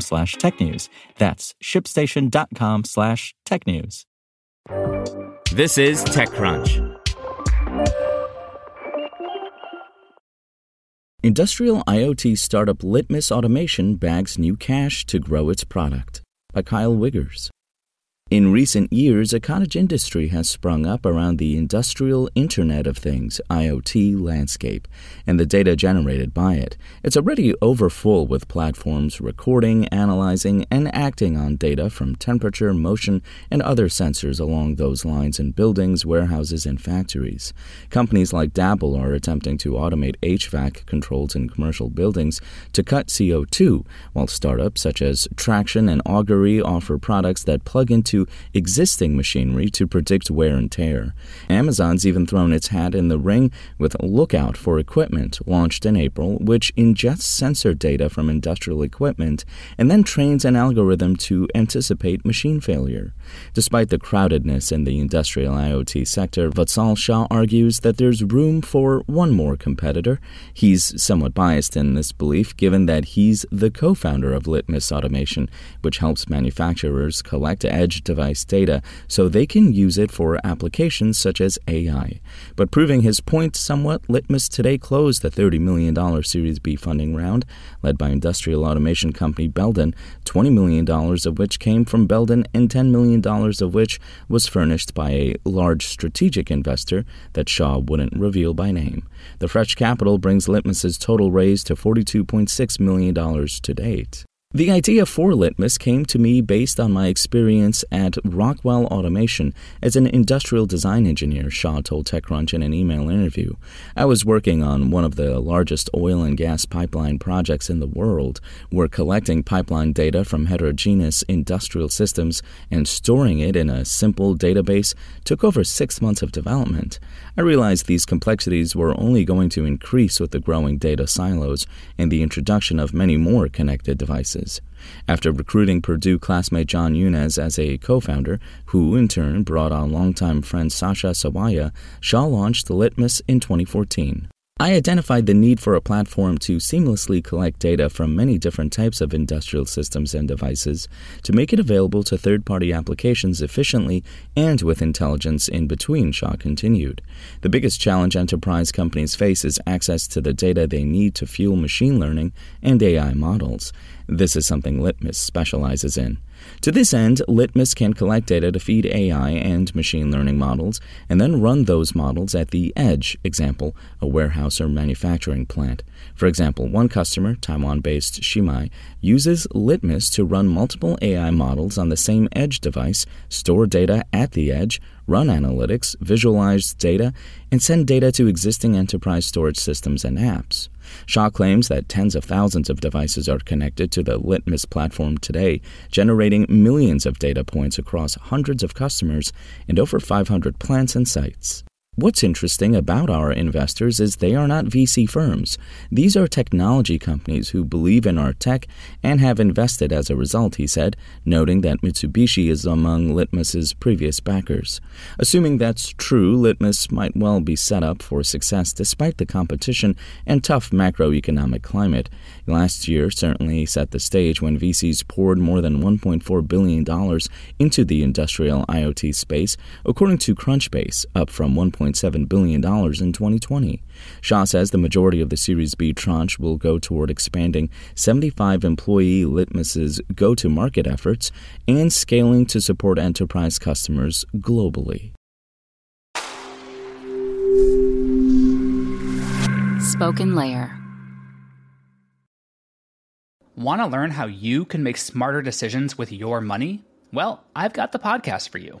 slash technews. That's shipstation.com slash technews. This is TechCrunch. Industrial IoT startup Litmus Automation bags new cash to grow its product by Kyle Wiggers. In recent years, a cottage industry has sprung up around the industrial Internet of Things IoT landscape and the data generated by it. It's already overfull with platforms recording, analyzing, and acting on data from temperature, motion, and other sensors along those lines in buildings, warehouses, and factories. Companies like Dabbel are attempting to automate HVAC controls in commercial buildings to cut CO2, while startups such as Tractian and Augury offer products that plug into existing machinery to predict wear and tear. Amazon's even thrown its hat in the ring with Lookout for Equipment, launched in April, which ingests sensor data from industrial equipment and then trains an algorithm to anticipate machine failure. Despite the crowdedness in the industrial IoT sector, Vatsal Shah argues that there's room for one more competitor. He's somewhat biased in this belief, given that he's the co founder of Litmus Automation, which helps manufacturers collect edge device data so they can use it for applications such as AI. But proving his point somewhat, Litmus today closed the $30 million Series B funding round, led by industrial automation company Belden, $20 million of which came from Belden and $10 million of which was furnished by a large strategic investor that Shah wouldn't reveal by name. The fresh capital brings Litmus's total raise to $42.6 million to date. The idea for Litmus came to me based on my experience at Rockwell Automation as an industrial design engineer, Shah told TechCrunch in an email interview. I was working on one of the largest oil and gas pipeline projects in the world. We're collecting pipeline data from heterogeneous industrial systems and storing it in a simple database took over six months of development. I realized these complexities were only going to increase with the growing data silos and the introduction of many more connected devices. After recruiting Purdue classmate John Younes as a co founder, who in turn brought on longtime friend Sasha Sawaya, Shah launched the Litmus in 2014. I identified the need for a platform to seamlessly collect data from many different types of industrial systems and devices to make it available to third party applications efficiently and with intelligence in between, Shah continued. The biggest challenge enterprise companies face is access to the data they need to fuel machine learning and AI models. This is something Litmus specializes in. To this end, Litmus can collect data to feed AI and machine learning models and then run those models at the edge, example, a warehouse or manufacturing plant. For example, one customer, Taiwan based Chimei, uses Litmus to run multiple AI models on the same edge device, store data at the edge, run analytics, visualize data, and send data to existing enterprise storage systems and apps. Shah claims that tens of thousands of devices are connected to the Litmus platform today, generating millions of data points across hundreds of customers and over 500 plants and sites. What's interesting about our investors is they are not VC firms. These are technology companies who believe in our tech and have invested as a result, he said, noting that Mitsubishi is among Litmus's previous backers. Assuming that's true, Litmus might well be set up for success despite the competition and tough macroeconomic climate. Last year certainly set the stage when VCs poured more than $1.4 billion into the industrial IoT space, according to Crunchbase, up from 1. $1.7 billion in 2020. Shah says the majority of the Series B tranche will go toward expanding 75 employee Litmus's go to market efforts and scaling to support enterprise customers globally. SpokenLayer. Want to learn how you can make smarter decisions with your money? Well, I've got the podcast for you.